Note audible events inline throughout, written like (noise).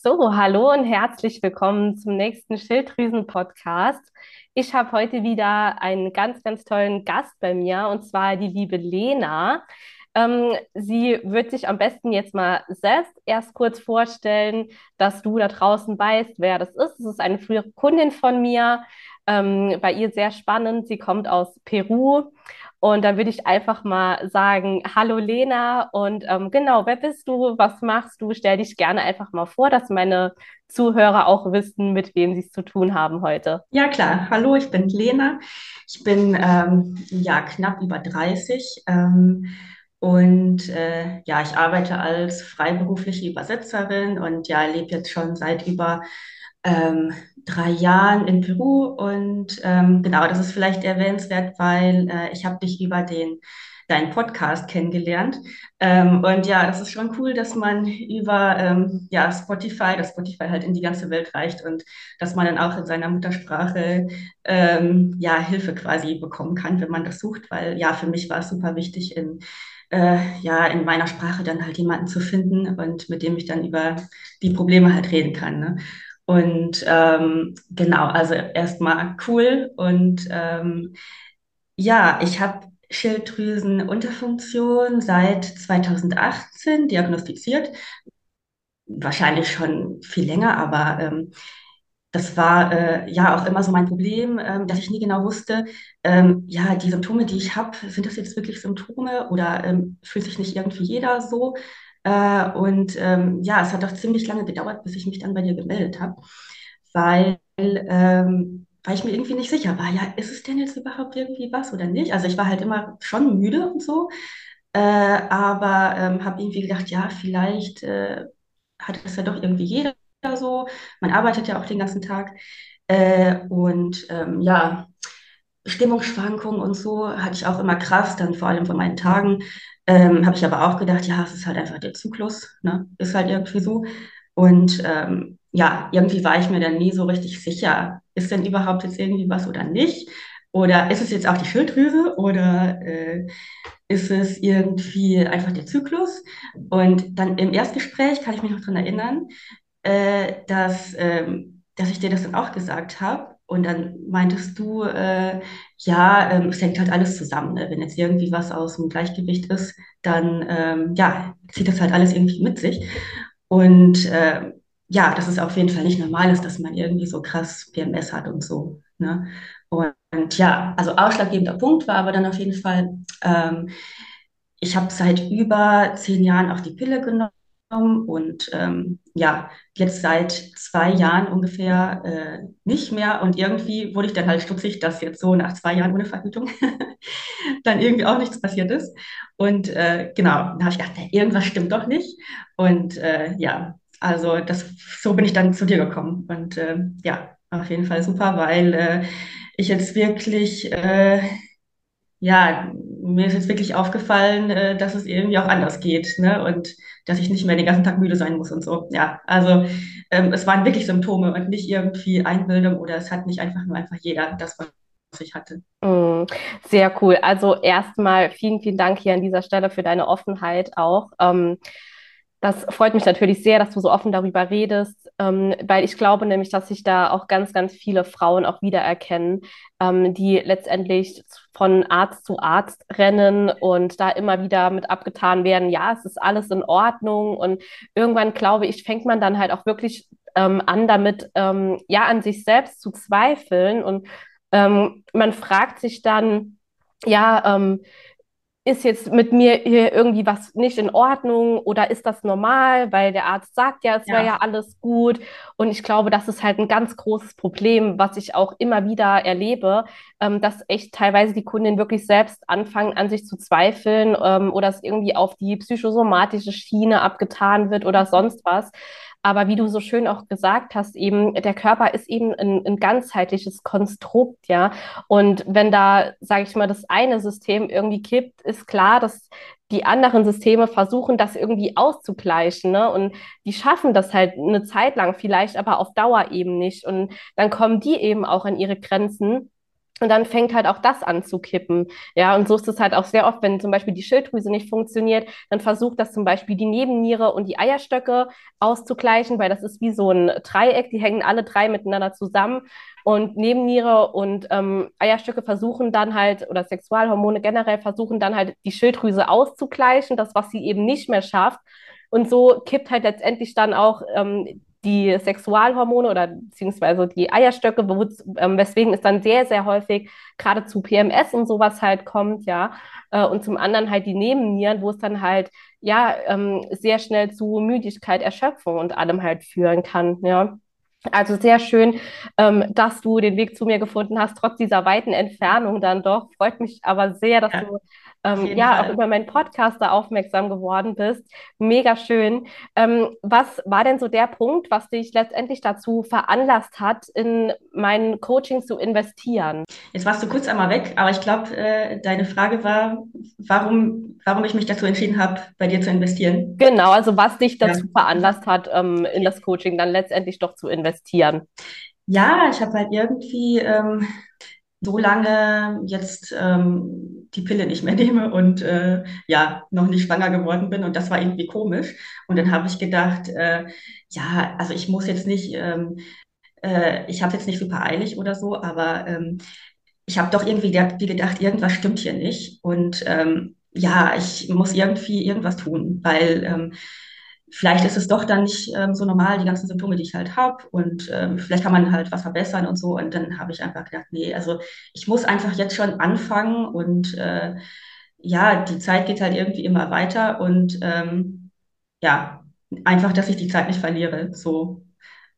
So, hallo und herzlich willkommen zum nächsten Schilddrüsen-Podcast. Ich habe heute wieder einen ganz, ganz tollen Gast bei mir und zwar die liebe Lena. Ähm, sie wird sich am besten jetzt mal selbst erst kurz vorstellen, dass du da draußen weißt, wer das ist. Es ist eine frühere Kundin von mir. Ähm, bei ihr sehr spannend. Sie kommt aus Peru und dann würde ich einfach mal sagen, hallo Lena und ähm, genau, wer bist du, was machst du? Stell dich gerne einfach mal vor, dass meine Zuhörer auch wissen, mit wem sie es zu tun haben heute. Ja, klar. Hallo, ich bin Lena. Ich bin ähm, ja knapp über 30 ähm, und äh, ja, ich arbeite als freiberufliche Übersetzerin und ja, lebe jetzt schon seit über ähm, drei Jahren in Peru und ähm, genau, das ist vielleicht erwähnenswert, weil äh, ich habe dich über den deinen Podcast kennengelernt. Ähm, und ja, das ist schon cool, dass man über ähm, ja, Spotify, dass Spotify halt in die ganze Welt reicht und dass man dann auch in seiner Muttersprache ähm, ja, Hilfe quasi bekommen kann, wenn man das sucht, weil ja, für mich war es super wichtig, in, äh, ja, in meiner Sprache dann halt jemanden zu finden und mit dem ich dann über die Probleme halt reden kann. Ne? Und ähm, genau, also erstmal cool. Und ähm, ja, ich habe Schilddrüsenunterfunktion seit 2018 diagnostiziert. Wahrscheinlich schon viel länger, aber ähm, das war äh, ja auch immer so mein Problem, ähm, dass ich nie genau wusste, ähm, ja, die Symptome, die ich habe, sind das jetzt wirklich Symptome oder ähm, fühlt sich nicht irgendwie jeder so? Äh, und ähm, ja, es hat auch ziemlich lange gedauert, bis ich mich dann bei dir gemeldet habe, weil, ähm, weil ich mir irgendwie nicht sicher war, ja, ist es denn jetzt überhaupt irgendwie was oder nicht? Also ich war halt immer schon müde und so, äh, aber ähm, habe irgendwie gedacht, ja, vielleicht äh, hat es ja doch irgendwie jeder so. Man arbeitet ja auch den ganzen Tag. Äh, und ähm, ja, Stimmungsschwankungen und so hatte ich auch immer krass, dann vor allem von meinen Tagen. Ähm, habe ich aber auch gedacht, ja, es ist halt einfach der Zyklus, ne? Ist halt irgendwie so. Und ähm, ja, irgendwie war ich mir dann nie so richtig sicher, ist denn überhaupt jetzt irgendwie was oder nicht? Oder ist es jetzt auch die Schilddrüse oder äh, ist es irgendwie einfach der Zyklus? Und dann im Erstgespräch kann ich mich noch daran erinnern, äh, dass, ähm, dass ich dir das dann auch gesagt habe. Und dann meintest du, äh, ja, ähm, es hängt halt alles zusammen. Ne? Wenn jetzt irgendwie was aus dem Gleichgewicht ist, dann ähm, ja, zieht das halt alles irgendwie mit sich. Und äh, ja, dass es auf jeden Fall nicht normal ist, dass man irgendwie so krass PMS hat und so. Ne? Und, ja, also ausschlaggebender Punkt war aber dann auf jeden Fall, ähm, ich habe seit über zehn Jahren auch die Pille genommen und ähm, ja, jetzt seit zwei Jahren ungefähr äh, nicht mehr. Und irgendwie wurde ich dann halt stutzig, dass jetzt so nach zwei Jahren ohne Verhütung (laughs) dann irgendwie auch nichts passiert ist. Und äh, genau, dann habe ich gedacht, irgendwas stimmt doch nicht. Und äh, ja, also das, so bin ich dann zu dir gekommen. Und äh, ja, auf jeden Fall super, weil äh, ich jetzt wirklich äh, ja, mir ist jetzt wirklich aufgefallen, äh, dass es irgendwie auch anders geht, ne? Und dass ich nicht mehr den ganzen Tag müde sein muss und so. Ja, also ähm, es waren wirklich Symptome und nicht irgendwie Einbildung oder es hat nicht einfach nur einfach jeder das, was ich hatte. Mm, sehr cool. Also erstmal vielen, vielen Dank hier an dieser Stelle für deine Offenheit auch. Ähm, das freut mich natürlich sehr, dass du so offen darüber redest, ähm, weil ich glaube nämlich, dass sich da auch ganz, ganz viele Frauen auch wiedererkennen, ähm, die letztendlich von Arzt zu Arzt rennen und da immer wieder mit abgetan werden, ja, es ist alles in Ordnung. Und irgendwann, glaube ich, fängt man dann halt auch wirklich ähm, an, damit ähm, ja an sich selbst zu zweifeln. Und ähm, man fragt sich dann, ja, ähm, ist jetzt mit mir hier irgendwie was nicht in Ordnung oder ist das normal, weil der Arzt sagt ja, es wäre ja alles gut. Und ich glaube, das ist halt ein ganz großes Problem, was ich auch immer wieder erlebe, ähm, dass echt teilweise die Kundinnen wirklich selbst anfangen, an sich zu zweifeln ähm, oder es irgendwie auf die psychosomatische Schiene abgetan wird oder sonst was. Aber wie du so schön auch gesagt hast, eben, der Körper ist eben ein, ein ganzheitliches Konstrukt, ja. Und wenn da, sage ich mal, das eine System irgendwie kippt, ist klar, dass die anderen Systeme versuchen, das irgendwie auszugleichen, ne? Und die schaffen das halt eine Zeit lang vielleicht, aber auf Dauer eben nicht. Und dann kommen die eben auch an ihre Grenzen. Und dann fängt halt auch das an zu kippen. Ja, und so ist es halt auch sehr oft, wenn zum Beispiel die Schilddrüse nicht funktioniert, dann versucht das zum Beispiel die Nebenniere und die Eierstöcke auszugleichen, weil das ist wie so ein Dreieck, die hängen alle drei miteinander zusammen. Und Nebenniere und ähm, Eierstöcke versuchen dann halt, oder Sexualhormone generell versuchen dann halt die Schilddrüse auszugleichen, das, was sie eben nicht mehr schafft. Und so kippt halt letztendlich dann auch ähm, die Sexualhormone oder beziehungsweise die Eierstöcke, ähm, weswegen es dann sehr, sehr häufig gerade zu PMS und sowas halt kommt, ja. Äh, und zum anderen halt die Nebennieren, wo es dann halt, ja, ähm, sehr schnell zu Müdigkeit, Erschöpfung und allem halt führen kann, ja. Also sehr schön, ähm, dass du den Weg zu mir gefunden hast, trotz dieser weiten Entfernung dann doch. Freut mich aber sehr, dass ja. du ähm, ja Fall. auch über meinen Podcast da aufmerksam geworden bist. Mega schön. Ähm, was war denn so der Punkt, was dich letztendlich dazu veranlasst hat, in mein Coaching zu investieren? Jetzt warst du kurz einmal weg, aber ich glaube, äh, deine Frage war, warum, warum ich mich dazu entschieden habe, bei dir zu investieren. Genau, also was dich dazu ja. veranlasst hat, ähm, in das Coaching dann letztendlich doch zu investieren. Ja, ich habe halt irgendwie ähm, so lange jetzt ähm, die Pille nicht mehr nehme und äh, ja, noch nicht schwanger geworden bin. Und das war irgendwie komisch. Und dann habe ich gedacht, äh, ja, also ich muss jetzt nicht, ähm, äh, ich habe jetzt nicht super eilig oder so, aber ähm, ich habe doch irgendwie gedacht, irgendwas stimmt hier nicht. Und ähm, ja, ich muss irgendwie irgendwas tun, weil ähm, vielleicht ist es doch dann nicht ähm, so normal, die ganzen Symptome, die ich halt habe. Und ähm, vielleicht kann man halt was verbessern und so. Und dann habe ich einfach gedacht, nee, also ich muss einfach jetzt schon anfangen. Und äh, ja, die Zeit geht halt irgendwie immer weiter. Und ähm, ja, einfach, dass ich die Zeit nicht verliere. So.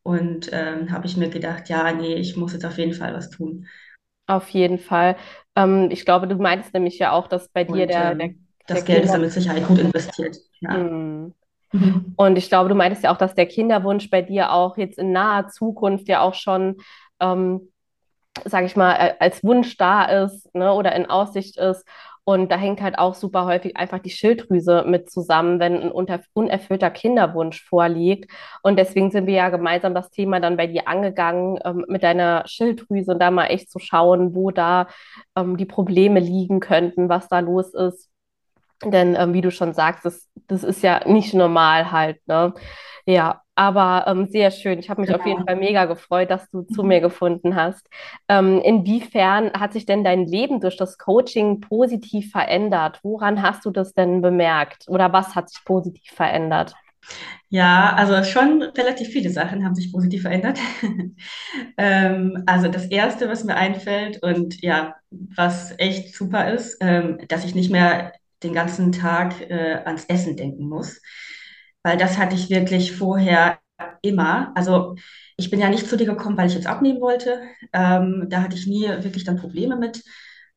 Und ähm, habe ich mir gedacht, ja, nee, ich muss jetzt auf jeden Fall was tun. Auf jeden Fall. Ähm, ich glaube, du meinst nämlich ja auch, dass bei dir und, der, ähm, der, das der Geld ist dann mit Sicherheit gut investiert. Ja. Mm. Mhm. Und ich glaube, du meintest ja auch, dass der Kinderwunsch bei dir auch jetzt in naher Zukunft ja auch schon, ähm, sage ich mal, als Wunsch da ist ne, oder in Aussicht ist. Und da hängt halt auch super häufig einfach die Schilddrüse mit zusammen, wenn ein unerfüllter Kinderwunsch vorliegt. Und deswegen sind wir ja gemeinsam das Thema dann bei dir angegangen, ähm, mit deiner Schilddrüse und da mal echt zu schauen, wo da ähm, die Probleme liegen könnten, was da los ist. Denn ähm, wie du schon sagst, das, das ist ja nicht normal halt, ne? Ja, aber ähm, sehr schön. Ich habe mich genau. auf jeden. Fall mega gefreut, dass du zu mir gefunden hast. Ähm, inwiefern hat sich denn dein Leben durch das Coaching positiv verändert? Woran hast du das denn bemerkt? Oder was hat sich positiv verändert? Ja, also schon relativ viele Sachen haben sich positiv verändert. (laughs) ähm, also das Erste, was mir einfällt und ja, was echt super ist, ähm, dass ich nicht mehr den ganzen Tag äh, ans Essen denken muss. Weil das hatte ich wirklich vorher immer. Also ich bin ja nicht zu dir gekommen, weil ich jetzt abnehmen wollte. Ähm, da hatte ich nie wirklich dann Probleme mit,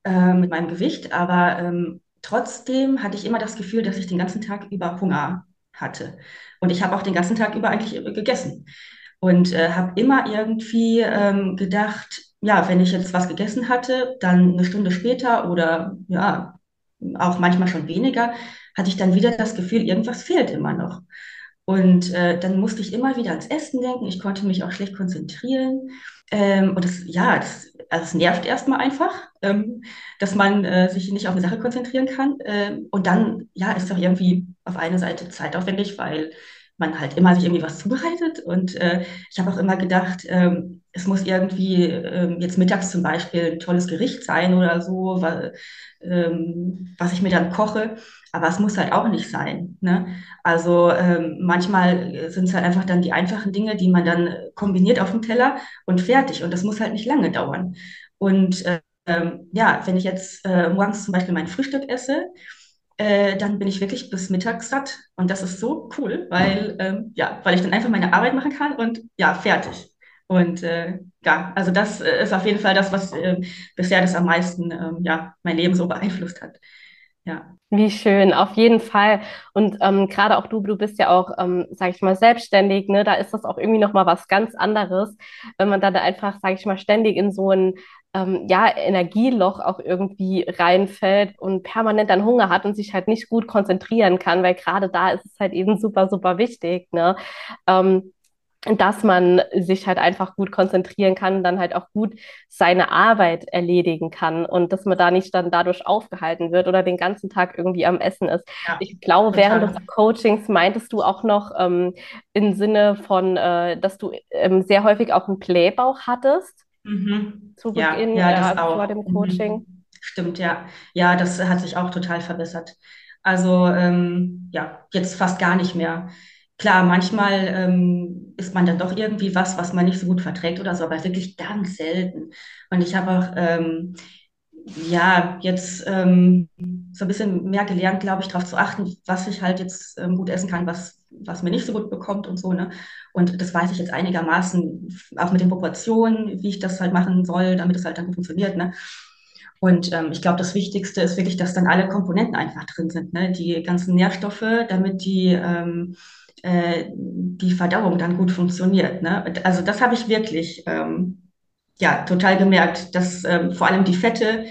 äh, mit meinem Gewicht. Aber ähm, trotzdem hatte ich immer das Gefühl, dass ich den ganzen Tag über Hunger hatte. Und ich habe auch den ganzen Tag über eigentlich gegessen. Und äh, habe immer irgendwie ähm, gedacht, ja, wenn ich jetzt was gegessen hatte, dann eine Stunde später oder ja, auch manchmal schon weniger, hatte ich dann wieder das Gefühl, irgendwas fehlt immer noch. Und äh, dann musste ich immer wieder ans Essen denken. Ich konnte mich auch schlecht konzentrieren. Ähm, und das, ja, das, also es nervt erstmal einfach, ähm, dass man äh, sich nicht auf eine Sache konzentrieren kann. Ähm, und dann, ja, ist es auch irgendwie auf eine Seite zeitaufwendig, weil man halt immer sich irgendwie was zubereitet. Und äh, ich habe auch immer gedacht, ähm, es muss irgendwie ähm, jetzt mittags zum Beispiel ein tolles Gericht sein oder so, weil, ähm, was ich mir dann koche. Aber es muss halt auch nicht sein. Ne? Also ähm, manchmal sind es halt einfach dann die einfachen Dinge, die man dann kombiniert auf dem Teller und fertig. Und das muss halt nicht lange dauern. Und ähm, ja, wenn ich jetzt äh, morgens zum Beispiel mein Frühstück esse, äh, dann bin ich wirklich bis mittags satt. Und das ist so cool, weil, ähm, ja, weil ich dann einfach meine Arbeit machen kann und ja, fertig. Und äh, ja, also das äh, ist auf jeden Fall das, was äh, bisher das am meisten ähm, ja, mein Leben so beeinflusst hat. Ja. Wie schön, auf jeden Fall. Und ähm, gerade auch du, du bist ja auch, ähm, sage ich mal, selbstständig, ne? Da ist das auch irgendwie nochmal was ganz anderes, wenn man dann einfach, sage ich mal, ständig in so ein ähm, ja, Energieloch auch irgendwie reinfällt und permanent dann Hunger hat und sich halt nicht gut konzentrieren kann, weil gerade da ist es halt eben super, super wichtig. Ne? Ähm, dass man sich halt einfach gut konzentrieren kann, dann halt auch gut seine Arbeit erledigen kann und dass man da nicht dann dadurch aufgehalten wird oder den ganzen Tag irgendwie am Essen ist. Ja, Ich glaube, während des. Coachings meintest du auch noch ähm, im Sinne von, äh, dass du ähm, sehr häufig auch einen Blähbauch hattest Mhm. zu Ja, Beginn, äh, ja, das also vor dem Coaching. Mhm. Stimmt, ja. Ja, das hat sich auch total verbessert. Also ähm, ja, jetzt fast gar nicht mehr. Klar, manchmal ähm, isst man dann doch irgendwie was, was man nicht so gut verträgt oder so, aber wirklich ganz selten. Und ich habe auch ähm, ja jetzt ähm, so ein bisschen mehr gelernt, glaube ich, darauf zu achten, was ich halt jetzt ähm, gut essen kann, was, was mir nicht so gut bekommt und so, ne? Und das weiß ich jetzt einigermaßen, auch mit den Proportionen, wie ich das halt machen soll, damit es halt dann gut funktioniert, ne? Und ähm, ich glaube, das Wichtigste ist wirklich, dass dann alle Komponenten einfach drin sind, ne? Die ganzen Nährstoffe, damit die, ähm, äh, die Verdauung dann gut funktioniert, ne? Also das habe ich wirklich ähm, ja, total gemerkt, dass ähm, vor allem die Fette,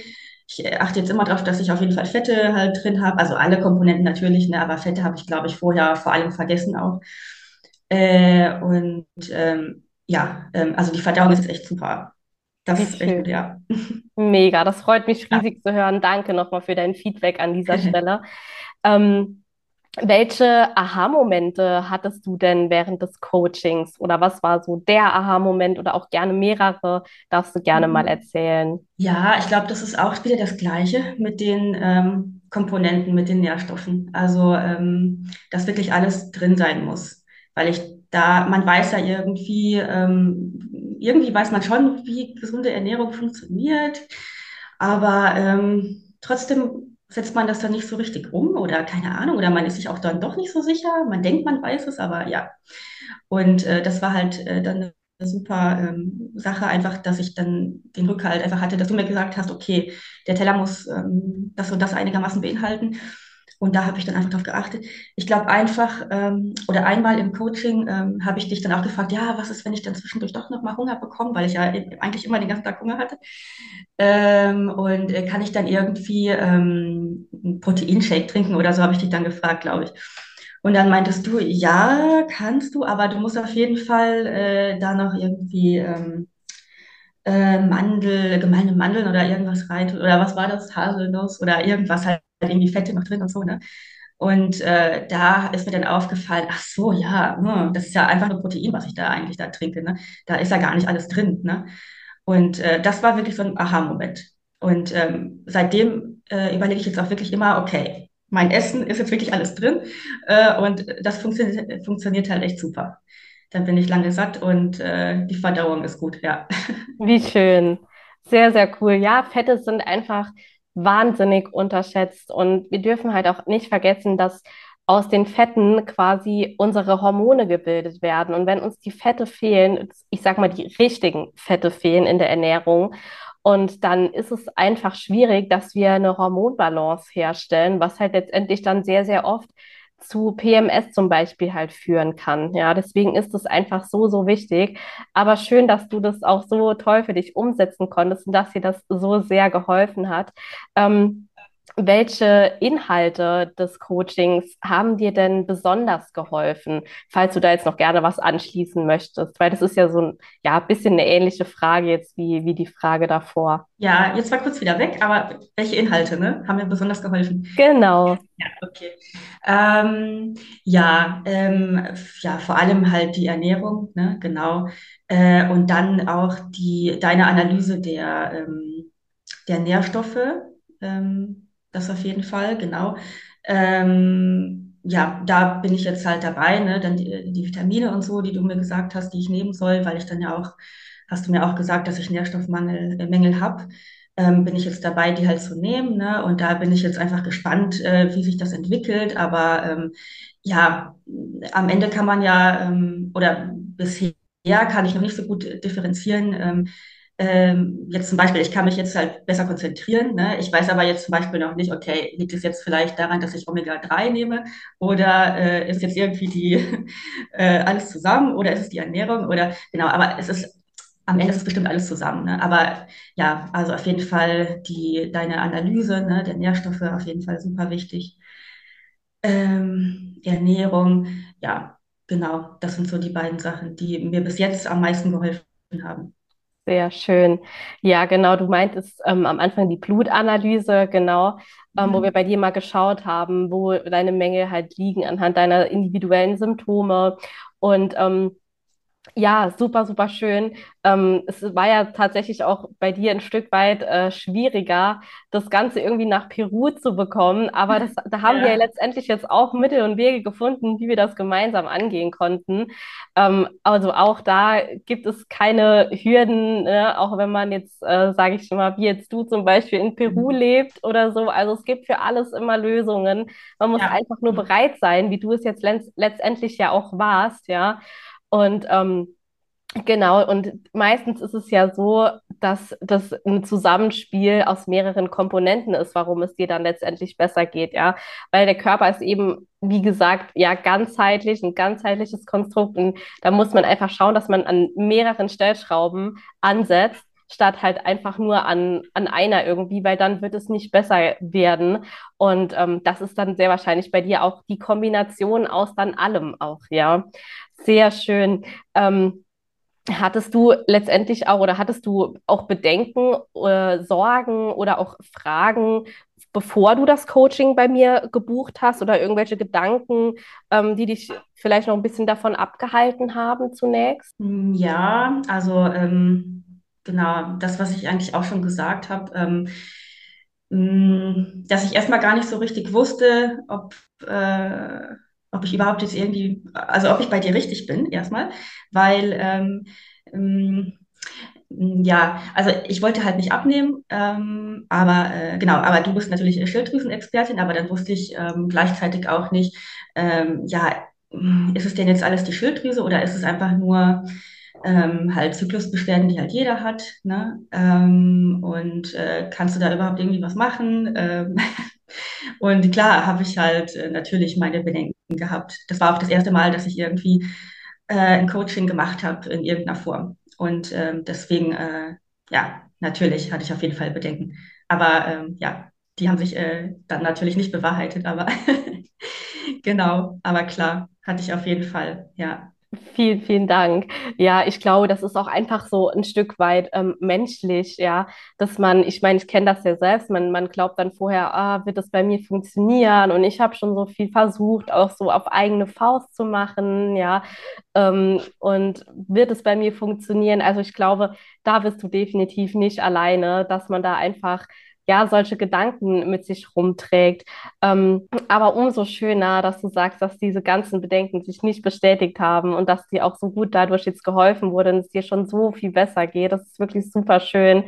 ich achte jetzt immer darauf, dass ich auf jeden Fall Fette halt drin habe, also alle Komponenten natürlich, ne? Aber Fette habe ich, glaube ich, vorher vor allem vergessen auch. Äh, und ähm, ja, ähm, also die Verdauung ist echt super. Wie Das ist echt gut, ja. Mega, das freut mich Ja. riesig zu hören. Danke nochmal für dein Feedback an dieser (laughs) Stelle. Ähm, welche Aha-Momente hattest du denn während des Coachings? Oder was war so der Aha-Moment oder auch gerne mehrere? Darfst du gerne mal Mhm. erzählen. Ja, ich glaube, das ist auch wieder das Gleiche mit den ähm, Komponenten, mit den Nährstoffen. Also, ähm, dass wirklich alles drin sein muss. Weil ich da, man weiß ja irgendwie, ähm, irgendwie weiß man schon, wie gesunde Ernährung funktioniert, aber ähm, trotzdem setzt man das dann nicht so richtig um oder keine Ahnung, oder man ist sich auch dann doch nicht so sicher. Man denkt, man weiß es, aber ja. Und äh, das war halt äh, dann eine super ähm, Sache, einfach, dass ich dann den Rückhalt einfach hatte, dass du mir gesagt hast, okay, der Teller muss ähm, das und das einigermaßen beinhalten. Und da habe ich dann einfach darauf geachtet. Ich glaube einfach, ähm, oder einmal im Coaching ähm, habe ich dich dann auch gefragt, ja, was ist, wenn ich dann zwischendurch doch noch mal Hunger bekomme, weil ich ja eigentlich immer den ganzen Tag Hunger hatte. Ähm, und äh, kann ich dann irgendwie ähm, einen Proteinshake trinken oder so, habe ich dich dann gefragt, glaube ich. Und dann meintest du, ja, kannst du, aber du musst auf jeden Fall äh, da noch irgendwie ähm, äh, Mandel, gemeine Mandeln oder irgendwas rein. Oder was war das? Haselnuss oder irgendwas halt irgendwie Fette noch drin und so, ne? Und äh, da ist mir dann aufgefallen, ach so, ja, hm, das ist ja einfach nur Protein, was ich da eigentlich da trinke, ne? Da ist ja gar nicht alles drin, ne? Und äh, das war wirklich so ein Aha-Moment. Und ähm, seitdem äh, überlege ich jetzt auch wirklich immer, okay, mein Essen ist jetzt wirklich alles drin äh, und das funktioniert, funktioniert halt echt super. Dann bin ich lange satt und äh, die Verdauung ist gut, ja. Wie schön. Sehr, sehr cool. Ja, Fette sind einfach wahnsinnig unterschätzt und wir dürfen halt auch nicht vergessen, dass aus den Fetten quasi unsere Hormone gebildet werden. Und wenn uns die Fette fehlen, ich sag mal, die richtigen Fette fehlen in der Ernährung, und dann ist es einfach schwierig, dass wir eine Hormonbalance herstellen, was halt letztendlich dann sehr, sehr oft zu PMS zum Beispiel halt führen kann. Ja, deswegen ist es einfach so, so wichtig. Aber schön, dass du das auch so toll für dich umsetzen konntest und dass dir das so sehr geholfen hat. Ähm, welche Inhalte des Coachings haben dir denn besonders geholfen, falls du da jetzt noch gerne was anschließen möchtest? Weil das ist ja so ein ja, bisschen eine ähnliche Frage jetzt wie, wie die Frage davor. Ja, jetzt war kurz wieder weg, aber welche Inhalte, ne, haben mir besonders geholfen? Genau. Ja, okay. Ähm, ja, ähm, ja, vor allem halt die Ernährung, ne, genau. Äh, und dann auch die, deine Analyse der, ähm, der Nährstoffe, ähm, das auf jeden Fall, genau. Ähm, ja, da bin ich jetzt halt dabei, ne, dann die, die Vitamine und so, die du mir gesagt hast, die ich nehmen soll, weil ich dann ja auch, hast du mir auch gesagt, dass ich Nährstoffmangel, äh, Mängel habe ähm, bin ich jetzt dabei, die halt zu nehmen, ne? Und da bin ich jetzt einfach gespannt, äh, wie sich das entwickelt. Aber ähm, ja, am Ende kann man ja, ähm, oder bisher kann ich noch nicht so gut differenzieren. Ähm, jetzt zum Beispiel, ich kann mich jetzt halt besser konzentrieren. Ne? Ich weiß aber jetzt zum Beispiel noch nicht, okay, liegt es jetzt vielleicht daran, dass ich Omega-3 nehme oder äh, ist jetzt irgendwie die (laughs) äh, alles zusammen oder ist es die Ernährung oder genau, aber es ist am Ende ist es bestimmt alles zusammen. Ne? Aber ja, also auf jeden Fall die, deine Analyse ne, der Nährstoffe auf jeden Fall super wichtig. Ähm, Ernährung, ja, genau, das sind so die beiden Sachen, die mir bis jetzt am meisten geholfen haben. Sehr schön. Ja, genau, du meintest ähm, am Anfang die Blutanalyse, genau, ähm, wo wir Mhm. bei dir mal geschaut haben, wo deine Mängel halt liegen anhand deiner individuellen Symptome. Und ähm, ja, super, super schön. Ähm, es war ja tatsächlich auch bei dir ein Stück weit äh, schwieriger, das Ganze irgendwie nach Peru zu bekommen. Aber das, da haben wir ja Ja, letztendlich jetzt auch Mittel und Wege gefunden, wie wir das gemeinsam angehen konnten. Ähm, also auch da gibt es keine Hürden, ne? Auch wenn man jetzt, äh, sage ich schon mal, wie jetzt du zum Beispiel in Peru Mhm. lebt oder so. Also es gibt für alles immer Lösungen. Man muss ja, einfach nur bereit sein, wie du es jetzt letzt letztendlich ja auch warst, ja. Und ähm, Genau, und meistens ist es ja so, dass das ein Zusammenspiel aus mehreren Komponenten ist, warum es dir dann letztendlich besser geht, ja. Weil der Körper ist eben, wie gesagt, ja ganzheitlich, ein ganzheitliches Konstrukt und da muss man einfach schauen, dass man an mehreren Stellschrauben ansetzt, statt halt einfach nur an, an einer irgendwie, weil dann wird es nicht besser werden. Und ähm, das ist dann sehr wahrscheinlich bei dir auch die Kombination aus dann allem auch, ja. Sehr schön. Ähm, Hattest du letztendlich auch oder hattest du auch Bedenken, äh, Sorgen oder auch Fragen, bevor du das Coaching bei mir gebucht hast oder irgendwelche Gedanken, ähm, die dich vielleicht noch ein bisschen davon abgehalten haben zunächst? Mm, ja, also ähm, genau, das, was ich eigentlich auch schon gesagt habe, ähm, mh, dass ich erstmal gar nicht so richtig wusste, ob, äh, ob ich überhaupt jetzt irgendwie, also ob ich bei dir richtig bin, erstmal, weil ähm, ähm, ja, also ich wollte halt nicht abnehmen, ähm, aber äh, genau, aber du bist natürlich Schilddrüsenexpertin, aber dann wusste ich ähm, gleichzeitig auch nicht, ähm, ja, mh, ist es denn jetzt alles die Schilddrüse oder ist es einfach nur ähm, halt Zyklusbeschwerden, die halt jeder hat, ne? Ähm, und äh, kannst du da überhaupt irgendwie was machen? Ähm, (laughs) und klar, habe ich halt äh, natürlich meine Bedenken gehabt. Das war auch das erste Mal, dass ich irgendwie äh, ein Coaching gemacht habe in irgendeiner Form. Und ähm, deswegen, äh, ja, natürlich hatte ich auf jeden Fall Bedenken. Aber ähm, ja, die haben sich äh, dann natürlich nicht bewahrheitet, aber (laughs) genau, aber klar, hatte ich auf jeden Fall, ja. Vielen, vielen Dank. Ja, ich glaube, das ist auch einfach so ein Stück weit ähm, menschlich, ja, dass man, ich meine, ich kenne das ja selbst, man, man glaubt dann vorher, ah, wird das bei mir funktionieren? Und ich habe schon so viel versucht, auch so auf eigene Faust zu machen, ja, ähm, und wird es bei mir funktionieren? Also ich glaube, da bist du definitiv nicht alleine, dass man da einfach ja, solche Gedanken mit sich rumträgt. Ähm, aber umso schöner, dass du sagst, dass diese ganzen Bedenken sich nicht bestätigt haben und dass dir auch so gut dadurch jetzt geholfen wurde und es dir schon so viel besser geht. Das ist wirklich super schön.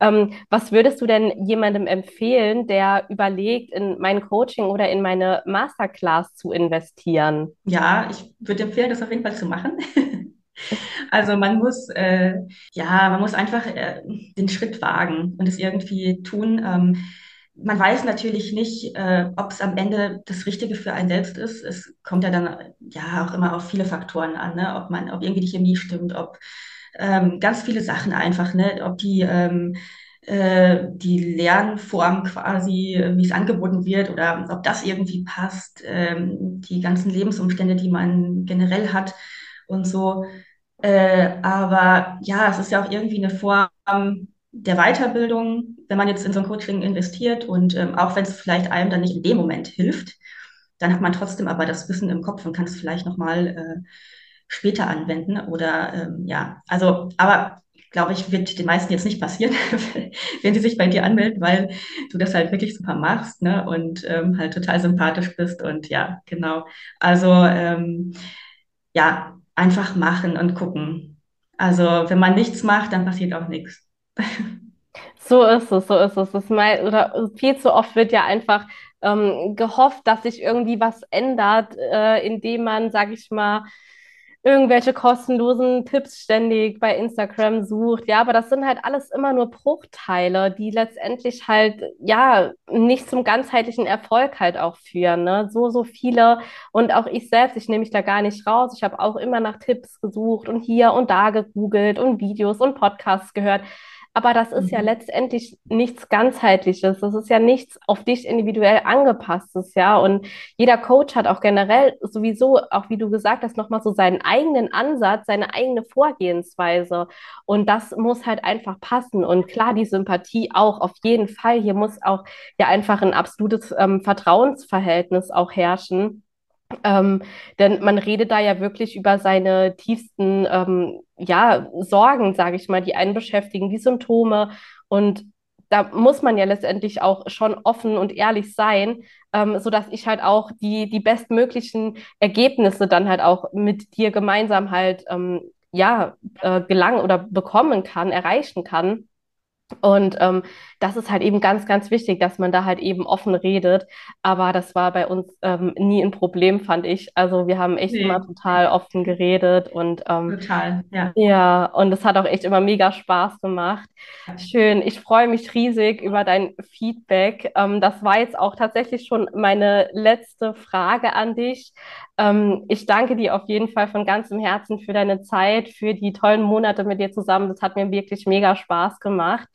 Ähm, was würdest du denn jemandem empfehlen, der überlegt, in mein Coaching oder in meine Masterclass zu investieren? Ja, ich würde empfehlen, das auf jeden Fall zu machen. (laughs) Also man muss, äh, ja, man muss einfach äh, den Schritt wagen und es irgendwie tun. Ähm, man weiß natürlich nicht, äh, ob es am Ende das Richtige für einen selbst ist. Es kommt ja dann ja auch immer auf viele Faktoren an, ne? Ob man, ob irgendwie die Chemie stimmt, ob ähm, ganz viele Sachen einfach, ne? Ob die ähm, äh, die Lernform quasi, wie es angeboten wird, oder ob das irgendwie passt, ähm, die ganzen Lebensumstände, die man generell hat und so. Äh, aber ja, es ist ja auch irgendwie eine Form der Weiterbildung, wenn man jetzt in so ein Coaching investiert und ähm, auch wenn es vielleicht einem dann nicht in dem Moment hilft, dann hat man trotzdem aber das Wissen im Kopf und kann es vielleicht nochmal äh, später anwenden oder ähm, ja, also, aber glaube ich, wird den meisten jetzt nicht passieren, (laughs) wenn sie sich bei dir anmelden, weil du das halt wirklich super machst, ne, und ähm, halt total sympathisch bist und ja, genau. Also ähm, ja, einfach machen und gucken. Also wenn man nichts macht, dann passiert auch nichts. So ist es, so ist es. Das mei- oder viel zu oft wird ja einfach ähm, gehofft, dass sich irgendwie was ändert, äh, indem man, sag ich mal, irgendwelche kostenlosen Tipps ständig bei Instagram sucht. Ja, aber das sind halt alles immer nur Bruchteile, die letztendlich halt, ja, nicht zum ganzheitlichen Erfolg halt auch führen. Ne? So, so viele und auch ich selbst, ich nehme mich da gar nicht raus. Ich habe auch immer nach Tipps gesucht und hier und da gegoogelt und Videos und Podcasts gehört. Aber das ist ja Mhm. letztendlich nichts ganzheitliches. Das ist ja nichts auf dich individuell angepasstes, ja. Und jeder Coach hat auch generell sowieso, auch wie du gesagt hast, nochmal so seinen eigenen Ansatz, seine eigene Vorgehensweise. Und das muss halt einfach passen. Und klar, die Sympathie auch auf jeden Fall. Hier muss auch ja einfach ein absolutes ähm, Vertrauensverhältnis auch herrschen. Ähm, denn man redet da ja wirklich über seine tiefsten ähm, ja, Sorgen, sage ich mal, die einen beschäftigen, die Symptome. Und da muss man ja letztendlich auch schon offen und ehrlich sein, ähm, sodass ich halt auch die, die bestmöglichen Ergebnisse dann halt auch mit dir gemeinsam halt ähm, ja, äh, gelangen oder bekommen kann, erreichen kann. Und ähm, das ist halt eben ganz, ganz wichtig, dass man da halt eben offen redet. Aber das war bei uns ähm, nie ein Problem, fand ich. Also wir haben echt immer Nee, total offen geredet und ähm, total, ja. ja, und es hat auch echt immer mega Spaß gemacht. Schön. Ich freue mich riesig über dein Feedback. Ähm, das war jetzt auch tatsächlich schon meine letzte Frage an dich. Ähm, ich danke dir auf jeden Fall von ganzem Herzen für deine Zeit, für die tollen Monate mit dir zusammen. Das hat mir wirklich mega Spaß gemacht.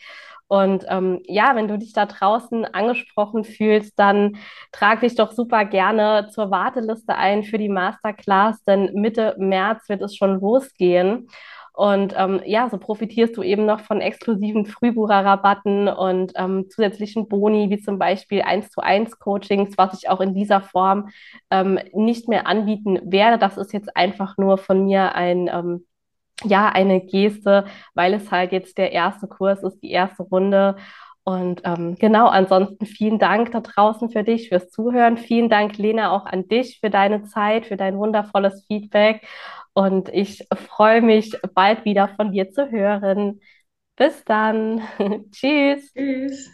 Und ähm, ja, wenn du dich da draußen angesprochen fühlst, dann trag dich doch super gerne zur Warteliste ein für die Masterclass, denn Mitte März wird es schon losgehen. Und ähm, ja, so profitierst du eben noch von exklusiven Frühbucherrabatten und ähm, zusätzlichen Boni, wie zum Beispiel eins zu eins Coachings, was ich auch in dieser Form ähm, nicht mehr anbieten werde. Das ist jetzt einfach nur von mir ein ähm, ja, eine Geste, weil es halt jetzt der erste Kurs ist, die erste Runde. Und ähm, genau, ansonsten vielen Dank da draußen für dich, fürs Zuhören. Vielen Dank, Lena, auch an dich für deine Zeit, für dein wundervolles Feedback. Und ich freue mich, bald wieder von dir zu hören. Bis dann. (laughs) Tschüss. Tschüss.